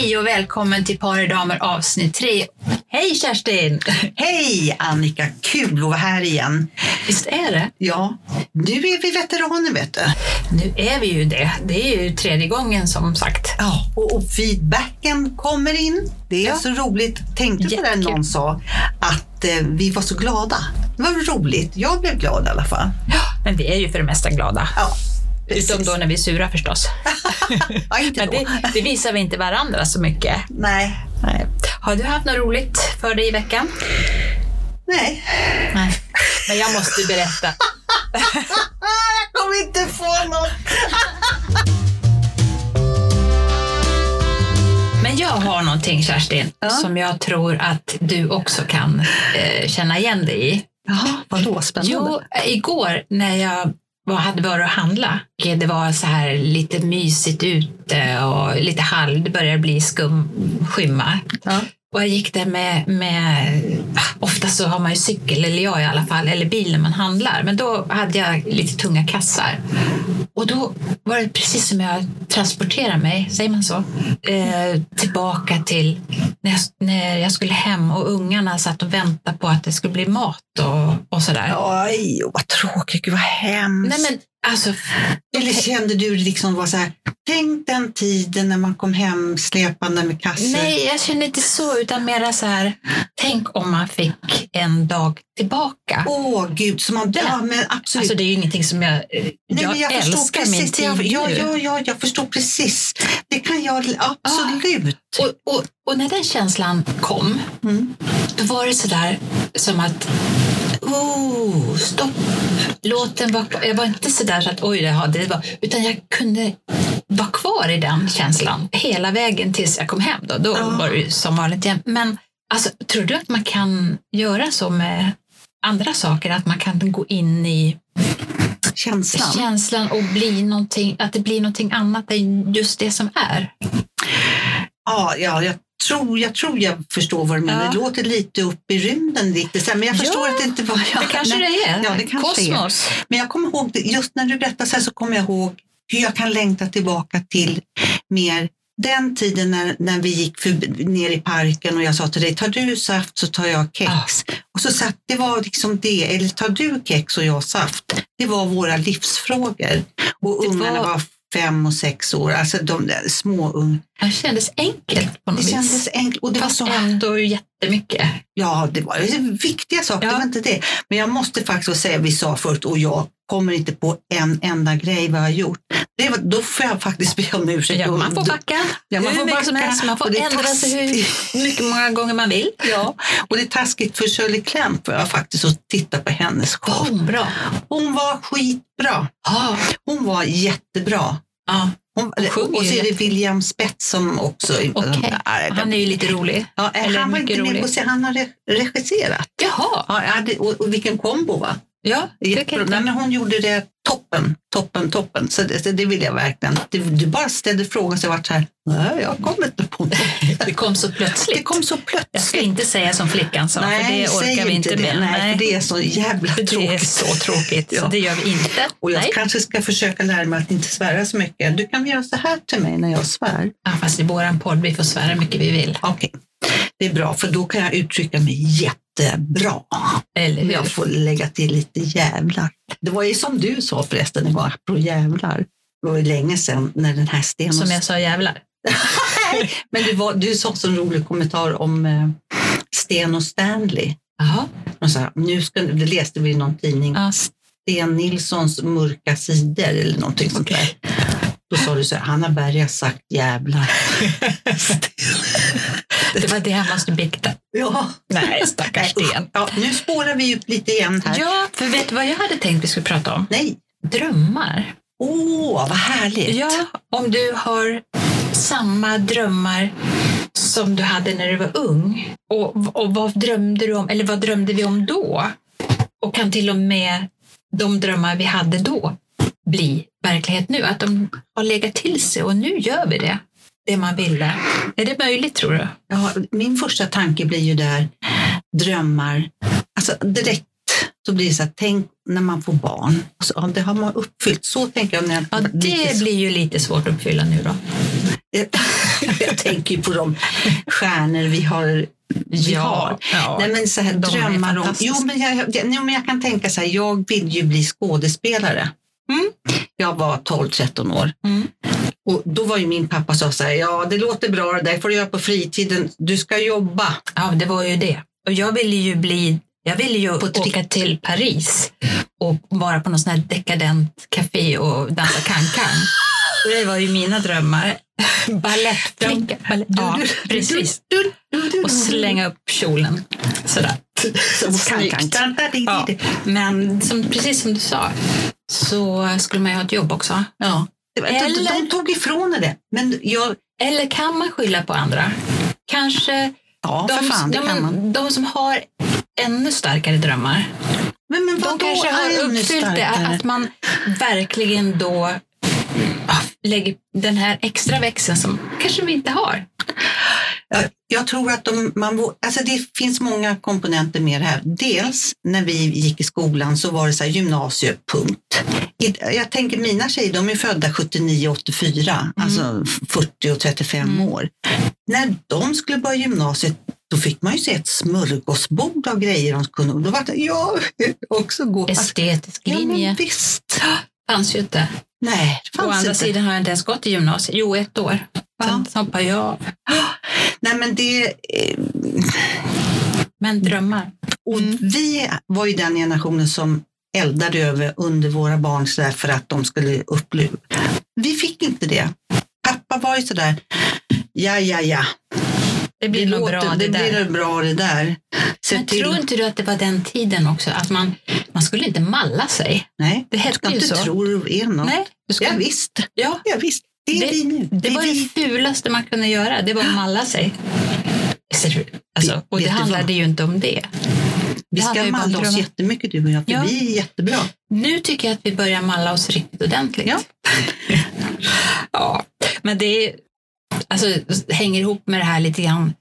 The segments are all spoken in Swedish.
Hej och välkommen till Par damer avsnitt 3. Hej Kerstin! Hej Annika, kul att vara här igen. Visst är det? Ja, nu är vi veteraner vet du. Nu är vi ju det. Det är ju tredje gången som sagt. Ja, och, feedbacken kommer in. Det är Ja. så roligt. Tänkte på det någon sa att eh, vi var så glada. Det var roligt. Jag blev glad i alla fall. Men vi är ju för det mesta glada. Ja, Utom då när vi är sura förstås. Ja, inte Men det, det visar vi inte varandra så mycket. Nej. Nej. Har du haft något roligt för dig i veckan? Nej. Nej. Men jag måste berätta. Jag kommer inte få något. Men jag har någonting Kerstin Ja. som jag tror att du också kan eh, känna igen dig i. Jaha, vadå? Spännande. Jo, igår när jag var, hade varit och handla. Det var så här lite mysigt ute och lite halv, det började bli skum, skymma. Ja. Och jag gick där med, med, ofta så har man ju cykel, eller jag i alla fall, eller bil när man handlar. Men då hade jag lite tunga kassar. Och då var det precis som jag transporterade mig, säger man så, eh, tillbaka till när jag, när jag skulle hem och ungarna satt och väntade på att det skulle bli mat och, och sådär. Oj, vad tråkigt. Gud, vad hemskt. Nej men alltså, Eller kände du liksom var så här, tänk den tiden när man kom hem släpande med kassar. nej jag känner inte så utan mera så här, tänk om man fick en dag tillbaka. Åh gud, så man, Det- ja, men absolut. Alltså det är ju ingenting som jag, eh, Nej, jag, jag förstår älskar min precis. tid Jag, ja, ja, ja, jag förstår precis. Det kan jag absolut. Och, och, och när den känslan kom, Mm. då var det sådär som att Oh, stopp! Låten var Jag var inte sådär så att oj, det, det var, utan jag kunde vara kvar i den känslan hela vägen tills jag kom hem. Då, då Ja. var det ju som vanligt igen. Men alltså, tror du att man kan göra så med andra saker? Att man kan gå in i Känslan. känslan och bli någonting, att det blir någonting annat än just det som är? Ja, ja, jag tror, jag tror jag förstår vad du menar. Ja. Det låter lite upp i rymden lite, så men jag förstår Ja, att det inte var jag. Det kanske Nej. det är. Ja, det kanske det är. Kosmos. Men jag kommer ihåg, just när du berättar så här så kommer jag ihåg hur jag kan längta tillbaka till mer den tiden när, när vi gick för, ner i parken och jag sa till dig, tar du saft så tar jag kex. Och så satt, det var liksom det, eller tar du kex och jag saft. Det var våra livsfrågor. Och Det ungarna var- var fem och sex år, alltså de där små unga. Det kändes enkelt på något Det vis. kändes enkelt. Och det var Fast så ändå jättemycket. Ja, det var viktiga saker, Ja. det var inte det. Men jag måste faktiskt säga, vi sa förut, och jag kommer inte på en enda grej vad jag har gjort. Det var, då får jag faktiskt be om ursäkt. Ja, man får backa Ja, man hur får mycket som backa. helst. Man får ändra sig hur mycket många gånger man vill. Ja, och det är taskigt för Shirley Clamp för jag faktiskt att titta på hennes Var show. hon bra? Hon var skitbra. Ja. Hon var jättebra. ja. Hon, Hon och så är det William Spets som också... Nej, Han är ju lite rolig. ja, han var inte med rolig. på se, han har re- regisserat. Jaha. Ja, och, och vilken kombo va? Ja, Jättebra. Nej, men hon gjorde det toppen, toppen, toppen. Så det, så det vill jag verkligen. Du, du bara ställde frågan så jag vart så här, nej jag kommer inte på något. Det kom så plötsligt. Det kom så plötsligt. Jag ska inte säga som flickan sa, för det orkar vi inte det. med. Nej, för det är så jävla För det är tråkigt. så tråkigt, så Ja. det gör vi inte. Och jag Nej. kanske ska försöka lära mig att inte svära så mycket. Du kan väl göra så här till mig när jag svär? Ja, fast i våran podd, vi får svära hur mycket vi vill. Okej, det är bra för då kan jag uttrycka mig jättebra. Eller hur? jag får lägga till lite jävlar. Det var ju som du sa förresten igår, på jävlar. Det var ju länge sedan när den här Sten och Som jag sa jävlar. Men du, var, du sa så en rolig kommentar om eh, Sten och Stanley. Jaha. Och så här, nu ska, det läste vi i någon tidning. Ja. Sten Nilssons mörka sidor eller någonting sånt där. Då sa du så här, Hanna Berg har sagt jävlar. Det var det han måste bikta. ja. Nej, stackars Sten. ja, nu spårar vi upp lite igen här. Ja, för vet du vad jag hade tänkt vi skulle prata om? Nej. Drömmar. Åh, vad härligt. Ja, om du har samma drömmar som du hade när du var ung. Och, och vad drömde du om, eller vad drömde vi om då? Och kan till och med de drömmar vi hade då bli verklighet nu? Att de har legat till sig och nu gör vi det. Det man ville. Är det möjligt tror du? Ja, min första tanke blir ju där, drömmar. Alltså direkt så blir det så här, tänk när man får barn. Och så, ja, det har man uppfyllt. Så tänker jag. När jag Ja, det blir ju lite svårt att uppfylla nu då. Jag tänker ju på de stjärnor vi har. Vi Ja, har. ja. Nej, men så här, drömmar om... Jo men, jag, jag, jo, men jag kan tänka så här, jag vill ju bli skådespelare. Mm. Jag var 12-13 år. Mm. Och då var ju min pappa sa så här, ja det låter bra det där får du göra på fritiden, du ska jobba. Ja, det var ju det. Och jag ville ju bli, jag ville ju På åka till Paris och vara på någon sån här dekadent café och dansa. Och Det var ju mina drömmar. Balettflicka. Balett. Ja, precis. Och slänga upp kjolen. Sådär. Så Snyggt. kan, kan, Ja. Men som, precis som du sa så skulle man ju ha ett jobb också. Ja. Eller- de tog ifrån det. Men jag, Eller kan man skylla på andra? Kanske ja de, för fan de, kan man. de som har ännu starkare drömmar. Men, men De kanske har uppfyllt det, att man verkligen då ja, lägger den här extra växeln som kanske vi inte har. Jag, jag tror att de, man, alltså det finns många komponenter med det här. Dels när vi gick i skolan så var det så här gymnasie, punkt. I- Jag tänker mina tjejer, de är födda 79-84, alltså 40 och 35 Mm. år. När de skulle börja gymnasiet då fick man ju se ett smörgåsbord av grejer de kunde. Då var det, ja, jag också gå. Estetisk ja, linje men visst. fanns ju inte. Nej, det Å fanns andra inte. sidan har jag inte ens gått i gymnasiet. Jo, ett år. Sen hoppade jag av. Nej, men det, eh, Men drömmar. Och Mm. vi var ju den generationen som eldade över under våra barn så där för att de skulle uppleva. Vi fick inte det. Pappa var ju sådär, ja, ja, ja. Det blir nog bra det, det blir nog bra det där. Se Men till. tror inte du att det var den tiden också? Att man, man skulle inte malla sig. Nej, Det hette ju inte så. tro du är något. Nej, du ska, Ja, visst. ja, Ja, visst. Det är Det- vi nu. det var det fulaste man kunde göra. Det var att malla sig. Alltså, och det handlade ju inte om det. Vi det ska malla oss jättemycket du och jag, för Ja. vi är jättebra. Nu tycker jag att vi börjar malla oss riktigt ordentligt. Ja. ja, men det är, alltså, hänger ihop med det här lite grann.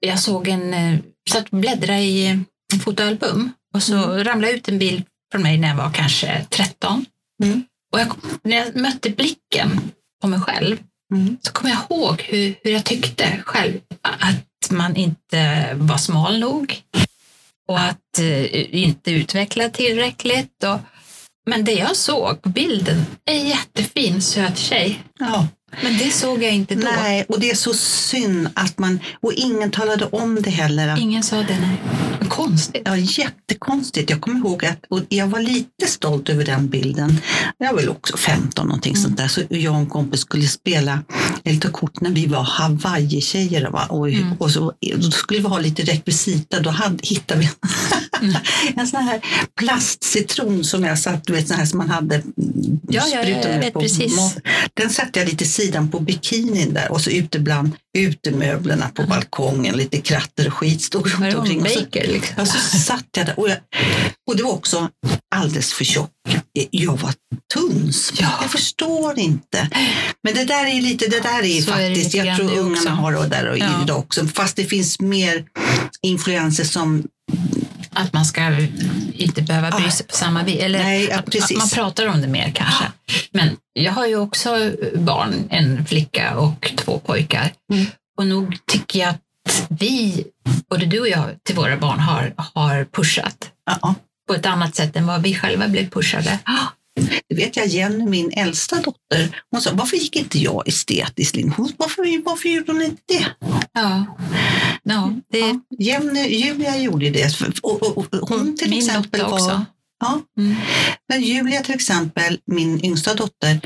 Jag såg en, eh, satt och bläddrade i en fotoalbum och så ramlade ut en bild från mig när jag var kanske 13. Mm. Och jag, när jag mötte blicken på mig själv Mm. så kommer jag ihåg hur, hur jag tyckte själv att man inte var smal nog och att eh, inte utvecklad tillräckligt. Och, men det jag såg på bilden är en jättefin söt tjej. Ja. Men det såg jag inte då. Nej, och det är så synd att man, och ingen talade om det heller. Att Ingen sa det. Nej. Konstigt. Ja, jättekonstigt. Jag kommer ihåg att och jag var lite stolt över den bilden. Jag var väl också 15 någonting Mm. sånt där. Så jag och en kompis skulle spela lite kort när vi var Hawaii-tjejer. va? Och, Mm. och så, då skulle vi ha lite rekvisita. Då hade, hittade vi Mm. en sån här plastcitron som jag satt, du vet sån här som man hade Ja, ja, jag med vet på precis. Den satte jag lite sidan på bikinin där och så ute bland utemöblerna på balkongen. Lite kratter och skit stod runt omkring. Baker liksom? Ja, så satt jag där och, jag, och det var också alldeles för tjock. Jag var tunn. Ja. Jag förstår inte. Men det där är lite, det där är Så är faktiskt, lite jag tror ungarna har det där och Ja. idag också. Fast det finns mer influenser som, Att man ska inte behöva bry sig på samma vis. Eller Nej, ja, att- man pratar om det mer kanske. Men jag har ju också barn, en flicka och två pojkar. Mm. Och nog tycker jag att vi, både du och jag, till våra barn har, har pushat ja, på ett annat sätt än vad vi själva blev pushade. Det vet jag Jenny, min äldsta dotter, hon sa varför gick inte jag estetisk linje? Varför, varför gjorde hon inte det? Ja, ja det Ja, Jenny, Julia gjorde det. Och, och, och, hon till min exempel var, också. Ja, Mm. Men Julia till exempel, min yngsta dotter,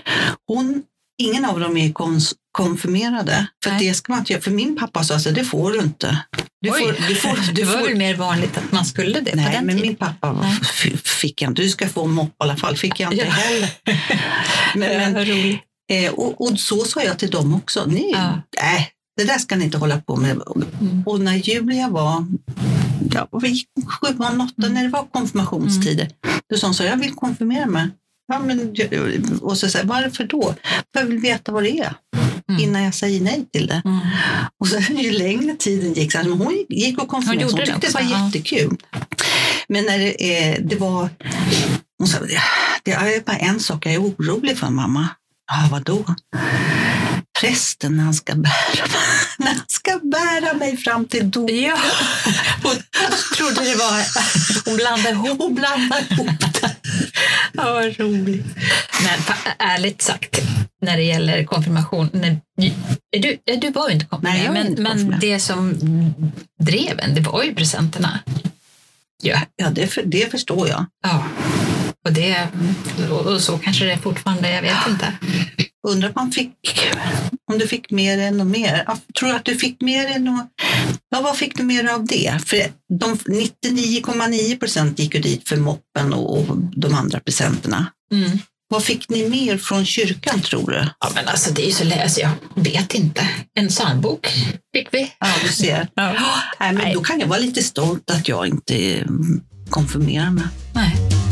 hon, ingen av dem är kons, konfirmerade. För det ska man inte göra. För min pappa sa så det får du inte. Du Oj. får, du får, Det du var får, väl mer vanligt att man skulle det Nej, men tiden. min pappa var- fick jag inte. Du ska få mopp i alla fall. Fick jag inte Ja. heller. Men, Ja, men, roligt. eh, och, och så sa jag till dem också. Ni, Ja. nej, det där ska ni inte hålla på med. Mm. Och när Julia var, ja, vi gick sjuan, åttan, Mm. när det var konfirmationstider, då sa hon så jag vill konfirmera mig. Ja, men, och så säger varför då? För jag vill veta vad det är Mm. innan jag säger nej till det. Mm. Och så ju längre tiden gick, så men hon gick och konfirmerade Hon Hon det tyckte det också, var ja. jättekul. Men när det, eh, det var, hon sa, det, det är bara en sak jag är orolig för mamma. Ja, vadå? prästen när han ska bära, när han ska bära mig fram till dop. Ja, hon trodde det var... Hon blandade ihop. Hon blandar ihop det. Ja, vad roligt. Men ärligt sagt, när det gäller konfirmation... När, är du, du var ju inte konfirmerad, Nej, men, inte men det som drev en, det var ju presenterna. Ja, Ja, det, för, det förstår jag. ja. Och, det, och så kanske det är fortfarande, jag vet inte. Undrar om man fick, om du fick mer än och mer. Jag tror att du fick mer än och, Ja, vad fick du mer av det? För de 99,9 procent gick ju dit för moppen och, och de andra presenterna. Mm. Vad fick ni mer från kyrkan tror du? Ja, men alltså det är ju så lätt, alltså, jag vet inte. En psalmbok fick vi. Ja, du ser. Ja. Nej, men Nej. då kan jag vara lite stolt att jag inte konfirmerar mig. Nej.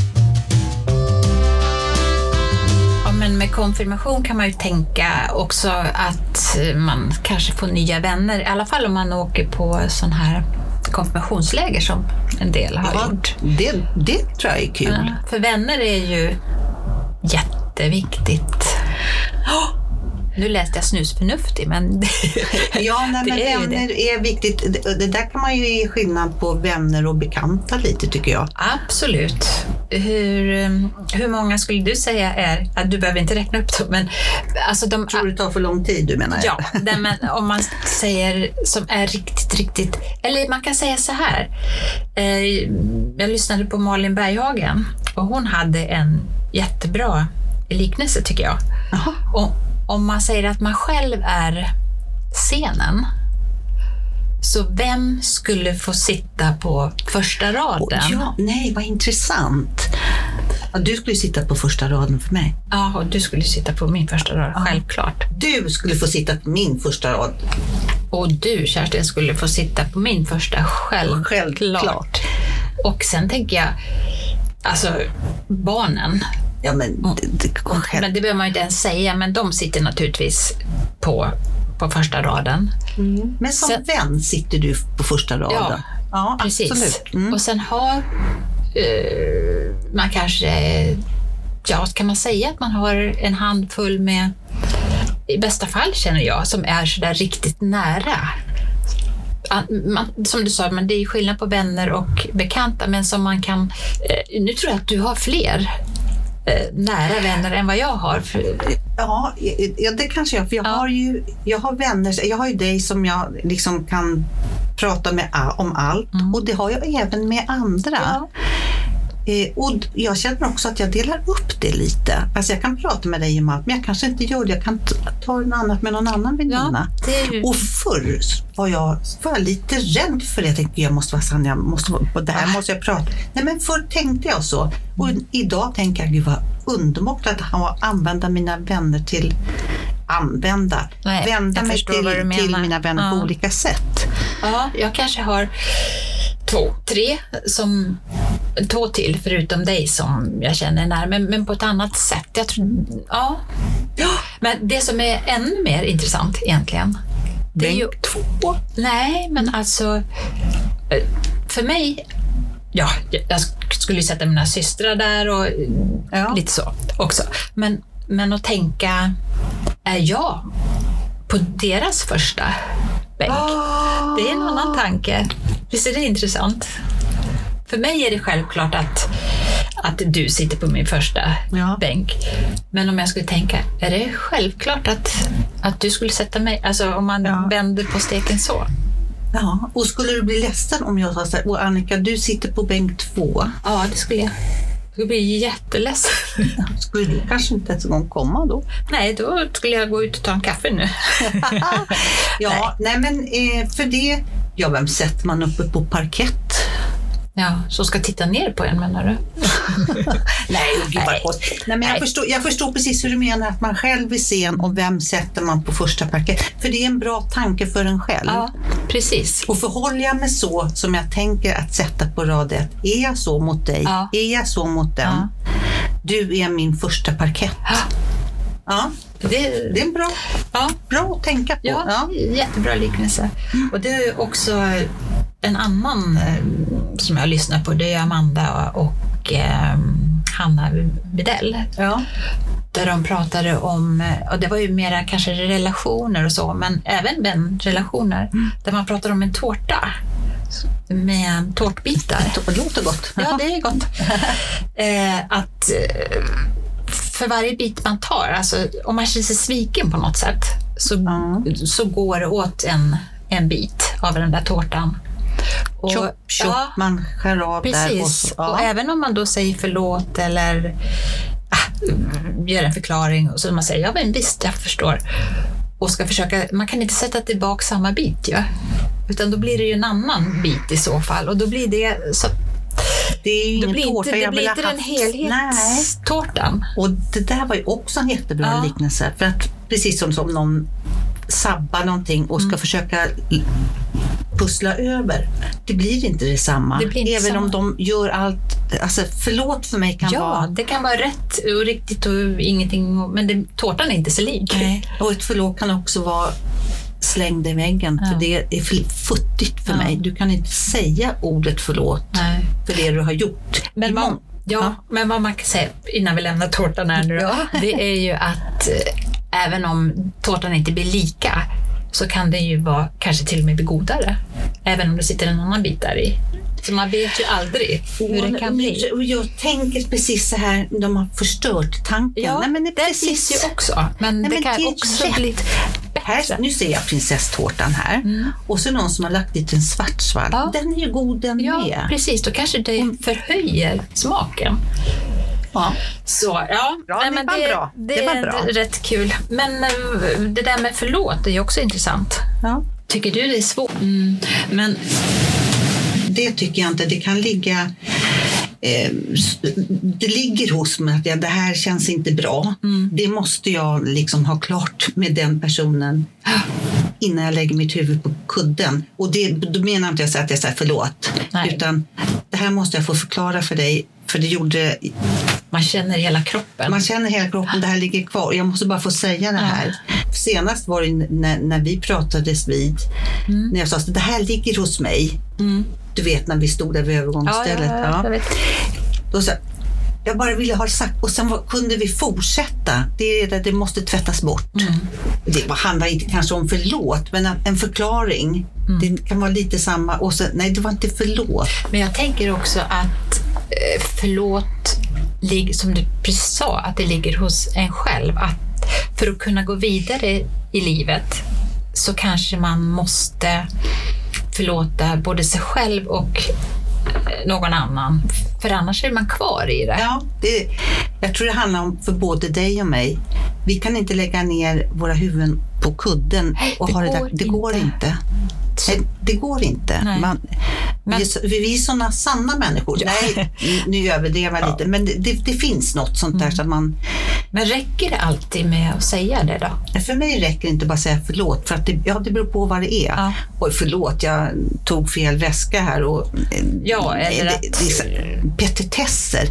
Med konfirmation kan man ju tänka också att man kanske får nya vänner. I alla fall om man åker på sån här konfirmationsläger som en del har Ja, gjort. det, det tror jag är kul. Ja, för vänner är ju jätteviktigt. Nu läste jag snusförnuftig, men det, Ja, nej, Det men är ju vänner är viktigt. Det, det där kan man ju ge skillnad på vänner och bekanta lite tycker jag. Absolut. Hur, um, hur många skulle du säga är, du behöver inte räkna upp dem, men alltså de, Tror du det tar för lång tid du menar? ja, nej, men om man säger som är riktigt, riktigt, eller man kan säga så här. Eh, jag lyssnade på Malin Berghagen och hon hade en jättebra liknelse tycker jag. Jaha. Och om man säger att man själv är scenen, så vem skulle få sitta på första raden? Ja, nej, vad intressant. Du skulle sitta på första raden för mig. Ja, och du skulle sitta på min första rad, självklart. Du skulle få sitta på min första rad. Och du, Kerstin, skulle få sitta på min första, självklart. Självklart. Och sen tänker jag, alltså barnen, Ja, men det, det, själv. men det behöver man ju inte ens säga, men de sitter naturligtvis på, på första raden. Men som Sen- vän sitter du på första raden. Ja, ja Precis. absolut. Mm. Och sen har eh, man kanske, ja, kan man säga att man har en handfull med, i bästa fall känner jag, som är sådär riktigt nära. An- Man, som du sa, men det är skillnad på vänner och bekanta, men som man kan... Eh, nu tror jag att du har fler nära vänner än vad jag har. Ja, ja, det kanske jag. För jag, Ja. har ju, jag har vänner, jag har ju dig som jag liksom kan prata med om allt och det har jag även med andra. Ja. Eh, och jag känner också att jag delar upp det lite. Alltså jag kan prata med dig om allt, men jag kanske inte gör det. Jag kan ta något annat med någon annan väninna. ju, Och förr var jag, var jag lite rädd för det. Jag tänkte, jag måste vara sann, jag måste, det här Ah. måste jag prata. Nej, men förr tänkte jag så. Och idag tänker jag, gud vad underbart att använda mina vänner till använda, Nej, vända mig till, till mina vänner på Ja. olika sätt. Ja, jag kanske har två, tre som två till förutom dig som jag känner när, men, men på ett annat sätt. Jag tror, ja. ja. Men det som är ännu mer intressant egentligen, det är ju Bänk två. Nej, men alltså eh, för mig, ja, jag skulle ju sätta mina systrar där och Ja. lite så också. Men, men att tänka, är jag på deras första bänk? Det är en annan tanke. Visst är det intressant? För mig är det självklart att, att du sitter på min första Ja. bänk. Men om jag skulle tänka, är det självklart att, att du skulle sätta mig, alltså om man Ja. vänder på steken så? Ja. Och skulle du bli ledsen om jag sa så här, "Åh, Annika, du sitter på bänk två. Ja, det skulle jag. Jag skulle bli jätteledsen. Skulle du kanske inte ens en gång komma då? Nej, då skulle jag gå ut och ta en kaffe nu. ja, nej, men eh, för det, ja, vem sätter man uppe på parkett? Ja, som ska titta ner på en menar du? Nej, gud vad konstigt. Nej, men jag, Nej. förstår, jag förstår precis hur du menar, att man själv är sen och vem sätter man på första parkett? För det är en bra tanke för en själv. Ja, precis. Och förhåller jag mig så som jag tänker att sätta på rad ett, är jag så mot dig? Ja. Är jag så mot den? Ja. Du är min första parkett. Ja, Ja, det, det är en bra, ja, bra att tänka på. ja, jättebra liknelse. Och det är också en annan eh, som jag lyssnar på, det är Amanda och eh, Hanna Widell. Ja. Där de pratade om, och det var ju mera kanske relationer och så, men även vänrelationer. Där man pratade om en tårta med tårtbitar. Det låter gott. Ja, det är gott. eh, att eh, för varje bit man tar, alltså om man känner sig sviken på något sätt, så, Ja. så går det åt en, en bit av den där tårtan. Och, Chop, chop, ja, man skär av där. Och precis. så, ja. Och även om man då säger förlåt eller ah, gör en förklaring och så man säger ja men visst, jag förstår. Och ska försöka, man kan inte sätta tillbaka samma bit ju. Utan då blir det ju en annan bit i så fall och då blir det så det är ju ingen blir tårta inte, det jag blir vill inte den helhetstårtan. Och det där var ju också en jättebra Ja. liknelse. För att precis som, som någon sabbar någonting och ska Mm. försöka pussla över. Det blir inte detsamma. Det blir inte Även samma. om de gör allt. Alltså förlåt för mig kan Ja, vara det kan vara rätt och riktigt och ingenting, men det, tårtan är inte sig lik. Nej. Och ett förlåt kan också vara slängd i väggen. Ja. För det är futtigt för Ja. mig. Du kan inte säga ordet förlåt Nej. för det du har gjort. Men, Imorgon. vad, ja, men vad man kan säga innan vi lämnar tårtan här nu då, Ja. det är ju att eh, även om tårtan inte blir lika så kan den ju vara kanske till och med godare. Även om det sitter en annan bit där i. Så man vet ju aldrig hur det kan bli. Och Jag tänker precis så här, de har förstört tanken. Ja, Nej, men det det precis. finns ju också. Men Nej, det men kan det också bli Här, nu ser jag prinsesstårtan här och så någon som har lagt dit en svartsvall. Ja. Den är ju god den Ja, med. precis. Då kanske det förhöjer smaken. Ja. Så ja, Ja, nej, det men var det, bra. det, Det var är bra. rätt kul. Men eh, det där med förlåt är ju också intressant. Ja. Tycker du det är svårt? Mm. Men Det tycker jag inte. Det kan ligga eh, det ligger hos mig att ja, det här känns inte bra. Mm. Det måste jag liksom ha klart med den personen innan jag lägger mitt huvud på kudden. Och det, då menar inte jag så att jag säger förlåt. Nej. Utan det här måste jag få förklara för dig. För det gjorde, man känner hela kroppen. man känner hela kroppen, det här ligger kvar. Jag måste bara få säga det här. Senast var det när, när vi pratades vid, när jag sa att det här ligger hos mig. Mm. Du vet när vi stod där vid ja, övergångsstället. ja, ja, jag vet. Då sa, jag bara ville ha det sagt och sen var, kunde vi fortsätta. Det, det, det måste tvättas bort. Mm. Det handlar inte kanske om förlåt, men en, förklaring. Mm. Det kan vara lite samma. Och så, nej, det var inte förlåt. Men jag tänker också att förlåt, lig- som du precis sa, att det ligger hos en själv. Att för att kunna gå vidare i livet så kanske man måste förlåta både sig själv och eh, någon annan. För annars är man kvar i det. Ja, det, jag tror det handlar om för både dig och mig. Vi kan inte lägga ner våra huvuden på kudden och Det ha det där. Det går inte. inte. Nej, det går inte. Nej. Man, Men- vi, vi är sådana sanna människor. Nej, nu överdrev jag lite. Men det, det, det finns något sånt Mm. där så att man Men räcker det alltid med att säga det då? För mig räcker det inte bara att säga förlåt, för att det, ja, det beror på vad det är. Ja. Oj, förlåt, jag tog fel väska här. Och, eh, Ja, eller det, att- det är så, petitesser.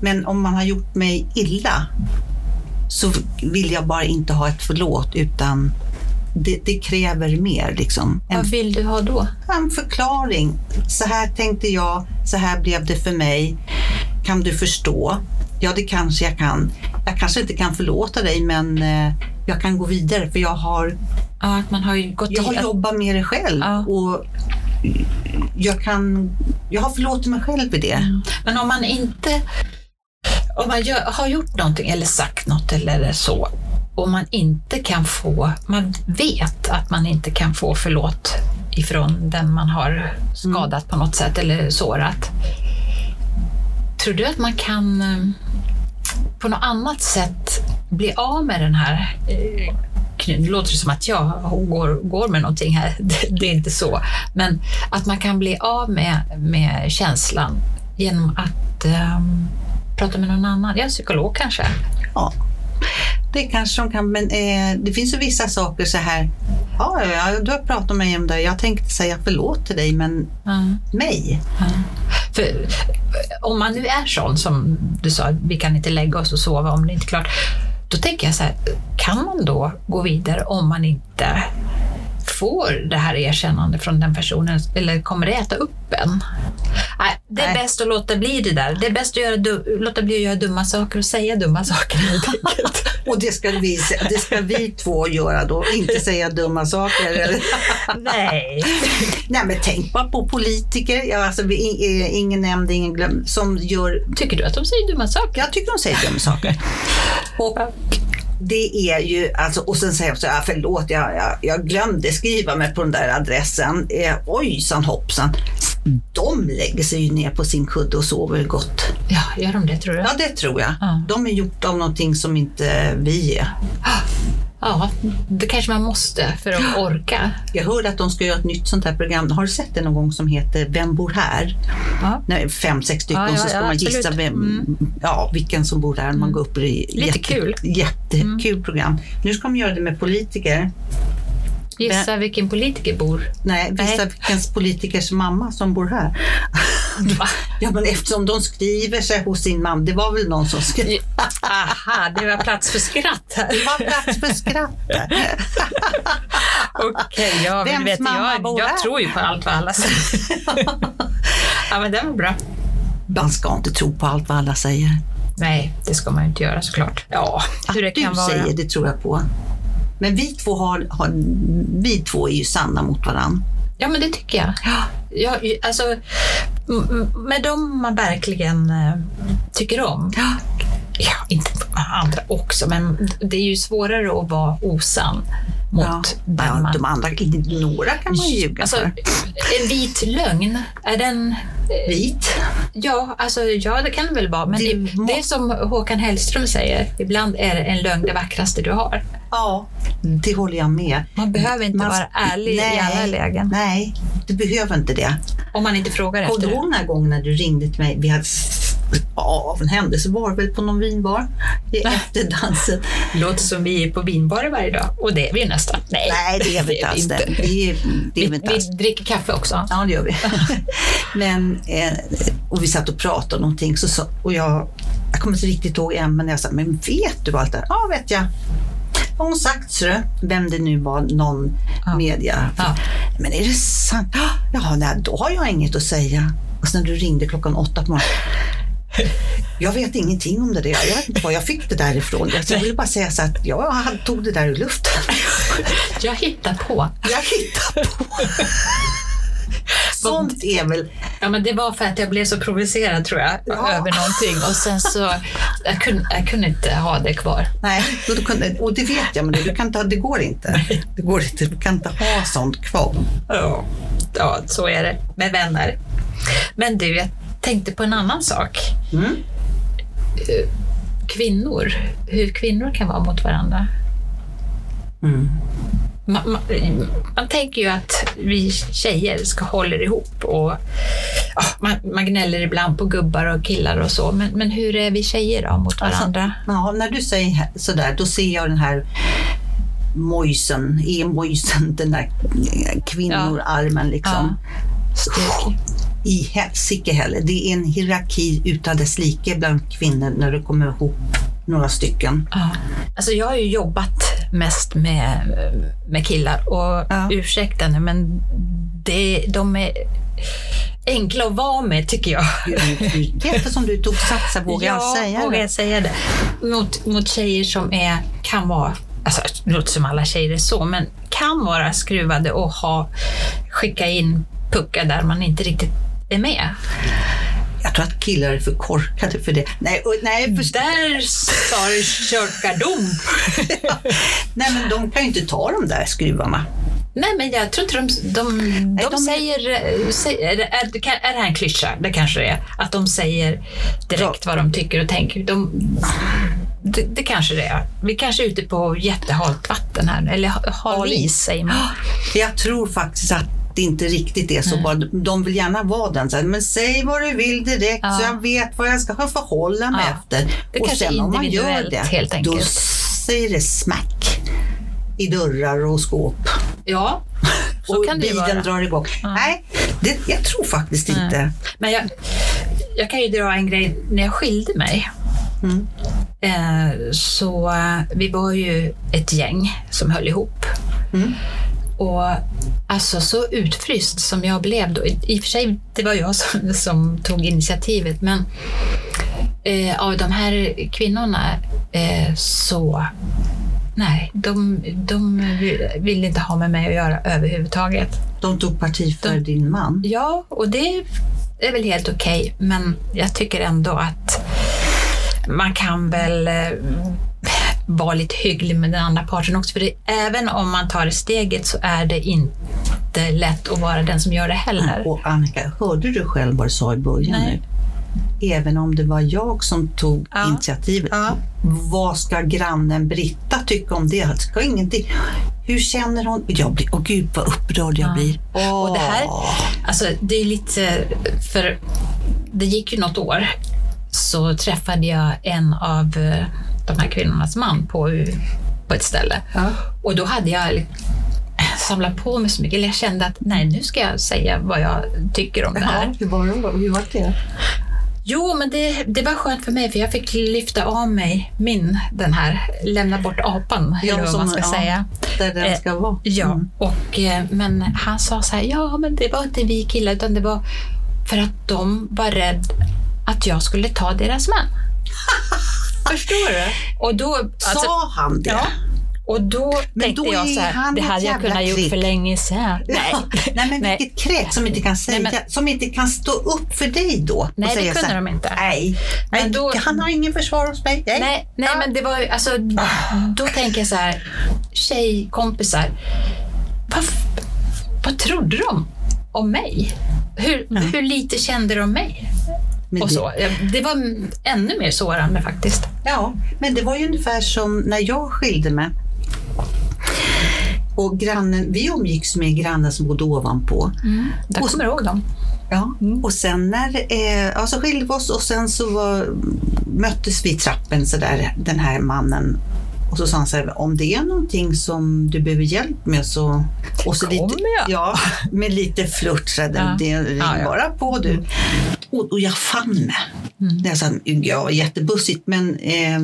Men om man har gjort mig illa så vill jag bara inte ha ett förlåt, utan det, det kräver mer. Liksom. En, Vad vill du ha då? en förklaring. Så här tänkte jag, så här blev det för mig. Kan du förstå? Ja, det kanske jag kan. Jag kanske inte kan förlåta dig, men eh, jag kan gå vidare för jag har, Ja, att man har gått jag har i- jobbat med det själv. Ja. Och jag, kan, jag har förlåtit mig själv i det. Men om man inte om man gör, har gjort någonting eller sagt något eller så och man inte kan få, man vet att man inte kan få förlåt ifrån den man har skadat på något sätt eller sårat. Tror du att man kan eh, på något annat sätt bli av med den här eh, det låter som att jag går, går med någonting här, det, det är inte så. Men att man kan bli av med, med känslan genom att um, prata med någon annan. Ja, psykolog kanske. Ja. Det kanske de kan, men eh, det finns ju vissa saker så här. Ja, ja, du har pratat med mig om det. Jag tänkte säga förlåt till dig, men Ja. mig? Ja. För om man nu är sån som du sa, vi kan inte lägga oss och sova om det inte är klart. Då tänker jag så här, kan man då gå vidare om man inte får det här erkännandet från den personen eller kommer det äta upp en? Nej, det är Nej. bäst att låta bli det där. Det är bäst att göra, låta bli att göra dumma saker och säga dumma saker helt enkelt. Och det ska, vi, det ska vi två göra då, inte säga dumma saker. Nej. Nej men tänk bara på politiker, ja, alltså, vi, ingen nämnd, ingen glömd, som gör, Tycker du att de säger dumma saker? jag tycker de säger dumma saker. Och det är ju, alltså, och sen säger jag så här, förlåt, jag, jag, jag glömde skriva mig på den där adressen. Eh, ojsan hoppsan. De lägger sig ju ner på sin kudde och sover gott. Ja, gör de det tror du? Ja, det tror jag. Ja. De är gjort av någonting som inte vi är. Ja, det kanske man måste för att orka. Jag hörde att de ska göra ett nytt sånt här program. Har du sett det någon gång som heter Vem bor här? Ja. Nej, fem, sex stycken Ja, ja, så ska man absolut. gissa vem, Mm. ja, vilken som bor där. Man går upp i Lite kul. Mm. Jättekul program. Nu ska de göra det med politiker. Gissa vilken politiker bor. Nej, Nej. vilken politikers mamma som bor här. Ja, men eftersom de skriver sig hos sin mamma. Det var väl någon som skrev. Aha, det var plats för skratt här. Det var plats för skratt. Okej, ja, men Vems vet mamma jag, bor jag här? tror ju på allt vad alla säger. ja, men det var bra. Man ska inte tro på allt vad alla säger. Nej, det ska man inte göra såklart. Ja, hur det Att du kan vara. säger, det tror jag på. Men vi två, har, har, vi två är ju sanna mot varandra. Ja, men det tycker jag. Ja, alltså, m- m- med dem man verkligen eh, tycker om. Ja, inte andra också, men det är ju svårare att vara osann mot Ja, den ja, man... de andra, några kan man ju ljuga Alltså, för. en vit lögn, är den... Vit. Ja, alltså, ja, det kan det väl vara. Men Det må- det är som Håkan Hellström säger, ibland är en lögn det vackraste du har. Ja, det håller jag med. Man behöver inte Man- vara ärlig i alla lägen. Nej, du behöver inte det. Om man inte frågar Kommer efter du det. ihåg den här gången när du ringde till mig? Vi hade ja, av en händelse var det väl på någon vinbar i efterdansen. Låter som vi är på vinbarer varje dag. Och det är vi ju nästan. Nej, Nej, det är vi inte alls det. Vi, är- det Vi, är vi inte vi alls. dricker kaffe också. Ja, det gör vi. men, eh, och vi satt och pratade om någonting så, och jag, jag kommer inte riktigt ihåg än, men jag sa, men vet du allt det här? Ja, vet jag. Har hon sagt så? Vem det nu var, någon Ja. media. Ja. Men är det sant? "Ja, nej, då har jag inget att säga. Och sen när du ringde klockan åtta på morgonen. Jag vet ingenting om det där. Jag vet inte var jag fick det där ifrån. Jag vill bara säga så att jag tog det där ur luften. Jag hittar på. Jag hittar på. Sånt är väl Ja, men det var för att jag blev så provocerad tror jag, Ja. över någonting. Och sen så, jag kunde, jag kunde inte ha det kvar. Nej, och, du kunde, och det vet jag, men du kan inte, det går inte. Det går inte. Du kan inte ha sånt kvar. Ja. ja, så är det med vänner. Men du, tänkte på en annan sak. Mm. Kvinnor, hur kvinnor kan vara mot varandra. Mm. Man, man, man tänker ju att vi tjejer ska hålla ihop och ja, man, man gnäller ibland på gubbar och killar och så, men, men hur är vi tjejer då mot Alltså, varandra? Ja, när du säger sådär, då ser jag den här mojsen, e-mojsen, den där kvinnorarmen liksom. Stek. I helsike heller. Det är en hierarki utan dess like bland kvinnor när det kommer ihop några stycken. Ja. Alltså jag har ju jobbat mest med, med killar och Ja. ursäkta nu, men det, de är enkla att vara med tycker jag. Eftersom du tog satsa, vågar jag ja, säga vågar det? jag säga det. Mot, mot tjejer som är, kan vara, alltså det låter som alla tjejer är så, men kan vara skruvade och ha, skicka in puckar där man inte riktigt är med. Jag tror att killar är för korkade för det. Nej, och, nej, för, Där sa du körkardom. nej, men de kan ju inte ta de där skruvarna. Nej, men jag tror inte de... De, de, de- säger... eh, säger är, är, det- är det här en klyscha? Det kanske det är. Att de säger direkt vad de tycker och tänker. De, det, det kanske det är. Vi kanske är ute på jättehalt vatten här. Eller ha- hal is. säger man. Jag tror faktiskt att det inte riktigt är så. Nej. Bara, de vill gärna vara den. Så här, men säg vad du vill direkt Ja. så jag vet vad jag ska förhålla mig Ja. efter. Det kanske är om man gör det, helt då säger det smack i dörrar och skåp. Ja, så och kan det bilen vara. drar igång. Nej, det, jag tror faktiskt Nej. inte. Men jag, jag kan ju dra en grej. När jag skilde mig Mm. eh, så eh, vi var ju ett gäng som höll ihop. Mm. Och alltså så utfryst som jag blev då. I och för sig, det var jag som, som tog initiativet, men eh, av de här kvinnorna eh, så Nej, de, de ville inte ha med mig att göra överhuvudtaget. De tog parti för De- din man. Ja, och det är väl helt okej, men jag tycker ändå att man kan väl eh, vara lite hygglig med den andra parten också. För det, även om man tar det steget så är det inte lätt att vara den som gör det heller. Och Annika, hörde du själv vad du sa i början Nej. nu? Även om det var jag som tog Ja. initiativet. Ja. Vad ska grannen Britta tycka om det? Ska ingenting. Hur känner hon? Jag blir, åh gud vad upprörd jag Ja. blir. Och det här-. Alltså, det är lite... För det gick ju något år så träffade jag en av eh, de här kvinnornas man på, på ett ställe. Ja. Och då hade jag samlat på mig så mycket. Eller jag kände att nej, nu ska jag säga vad jag tycker om det här. Ja, hur var det? Hur var det? Jo, men det, det var skönt för mig för jag fick lyfta av mig min, den här, lämna bort apan, Ja, eller vad som- man ska ja. säga. Där den Eh, ska vara. Ja, Mm. och, eh, men han sa så här, ja men det var inte vi killar utan det var för att de var rädd att jag skulle ta deras män. Förstår du? Och då, alltså, Sa han det? ja, och då Men tänkte då jag så här, det hade jag kunnat gjort för länge sedan. Nej, Nej, men Nej. vilket kräk som inte kan säga, Nej, som inte kan stå upp för dig då. Nej, det kunde de inte. Nej, nej Men då- han har ingen försvar hos mig. Nej. Nej, nej men det var alltså, då tänker jag så här, tjejkompisar, vad, vad trodde de om mig? Hur, hur lite kände de mig? Och så. Det var ännu mer sårande faktiskt. Ja, men det var ju ungefär som när jag skilde mig. Och grannen, vi umgicks med grannar som bodde ovanpå. Jag Och- kommer ihåg dem. Ja. Och sen när, eh, ja, så skilde vi oss och sen så var, möttes vi i trappen så där, den här mannen. Och så sa han så här, om det är någonting som du behöver hjälp med så... Och så lite, jag? Ja, med lite flört så här, Ja. det ring Ja, ja. bara på du. Och, och jag fann mig. Mm. Jag sa, ja, jättebussigt, men eh,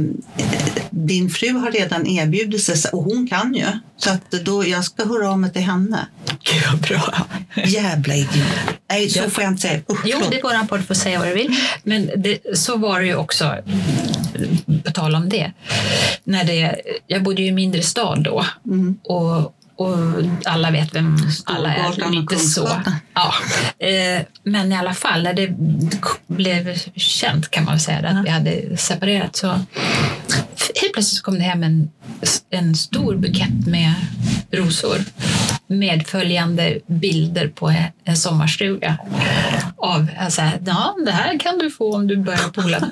din fru har redan erbjudit sig och hon kan ju. Så att då, jag ska höra av mig till henne. Gud vad bra. Jävla idiot. Nej, så Ja. får jag inte säga. Usch, Jo, det går an på, du får säga vad du vill. Men det, så var det ju också, på tal om det. När det jag bodde ju i en mindre stad då. Mm. Och, och alla vet vem alla är. Och Lite så. Ja. Eh, men i alla fall, när det blev känt kan man säga att vi hade separerat så helt plötsligt kom det hem en, en stor bukett med rosor med följande bilder på en sommarstuga. Av, alltså, ja, det här kan du få om du börjar pola.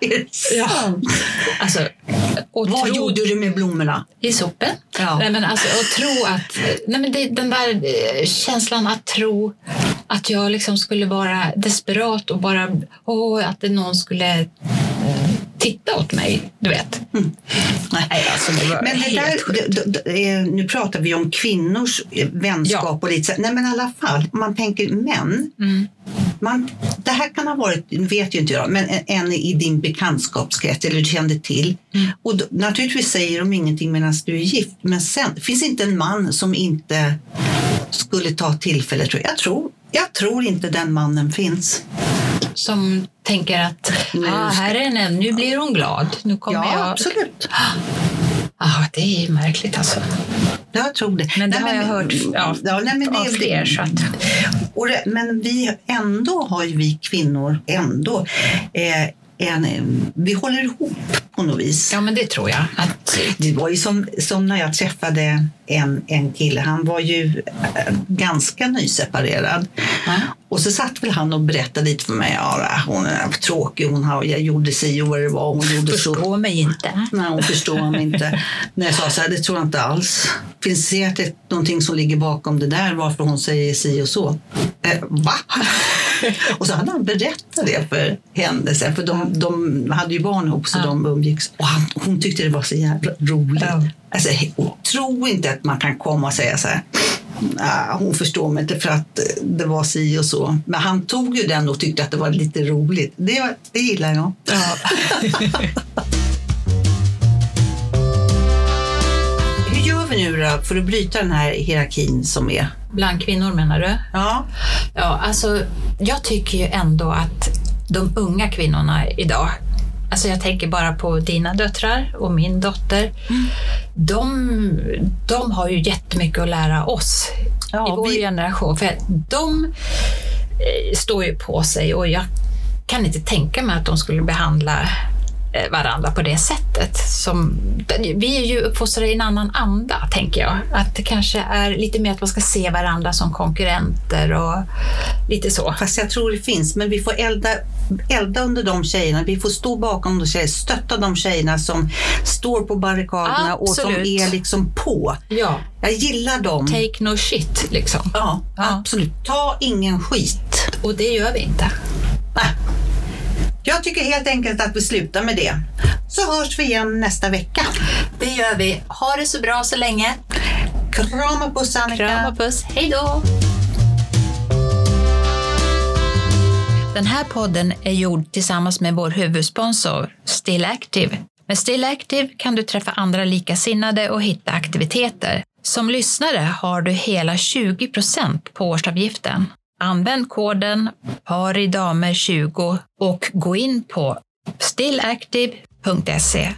Är det sant? Alltså, och Vad tro- gjorde du med blommorna? i sopen. Ja. Nej, men alltså, att tro att, nej, men det, den där eh, känslan att tro att jag liksom skulle vara desperat och bara, åh, att det någon skulle eh, titta åt mig, du vet. Nej. Nej, alltså det var Men det där, det, det, eh, nu pratar vi om kvinnors vänskap och lite så. Nej men i alla fall, om man tänker män. Mm. Man, det här kan ha varit, vet ju inte jag, men en, i din bekantskapskrets eller du kände till. Mm. Och då, naturligtvis säger de ingenting medan du är gift. Men sen, finns inte en man som inte skulle ta tillfället. tror Jag tror, jag tror inte den mannen finns. Som tänker att Nu ah, här är en, nu blir hon glad. Nu kommer Ja, jag... absolut. Ah, det är ju märkligt alltså. Jag tror det. Men det Nej, har jag hört ja, ja, nej, men av fler. Så att, och det, men vi, ändå har ju vi kvinnor ändå eh, en, vi håller ihop på något vis. ja, men det tror jag. Att, Det var ju som, som när jag träffade en, en kille, han var ju eh, ganska nyseparerad. Och så satt väl han och berättade lite för mig, ja, hon är tråkig, hon har, jag gjorde si och vad det var, hon gjorde så. förstå mig inte. Nej, hon förstår mig inte. När jag sa så här, det tror jag inte alls. Finns det säkert någonting som ligger bakom det där, varför hon säger si och så? Eh, va? och så hade han berättat det för henne, sen, för de, de hade ju barn ihop så Ja. de umgicks. Och han, hon tyckte det var så jävla roligt. Ja. Alltså, tro inte att man kan komma och säga så här, "Ah, hon förstår mig inte för att det var si och så. Men han tog ju den och tyckte att det var lite roligt. Det, det gillar jag. Ja. Hur gör vi nu göra för att bryta den här hierarkin som är? Bland kvinnor menar du? Ja. Ja, alltså jag tycker ju ändå att de unga kvinnorna idag, alltså jag tänker bara på dina döttrar och min dotter, de, de har ju jättemycket att lära oss Ja, i vår vi- generation. För de eh, står ju på sig och jag kan inte tänka mig att de skulle behandla eh, varandra på det sättet. Som, vi är ju uppfostrade i en annan anda, tänker jag. Att det kanske är lite mer att man ska se varandra som konkurrenter och lite så. Fast jag tror det finns, men vi får elda, elda under de tjejerna. Vi får stå bakom de tjejerna, stötta de tjejerna som står på barrikaderna och som Absolut. är liksom på. Ja, Jag gillar dem. take no shit liksom. Ja, Ja. absolut. Ta ingen skit. Och det gör vi inte. Nej. Jag tycker helt enkelt att vi slutar med det. Så hörs vi igen nästa vecka. Det gör vi. Ha det så bra så länge. Kram och puss Annika. Kram och puss. Hej då! Den här podden är gjord tillsammans med vår huvudsponsor Still Active. Med Still Active kan du träffa andra likasinnade och hitta aktiviteter. Som lyssnare har du hela 20% på årsavgiften. Använd koden PARIDAMER20 och gå in på stillactive.se.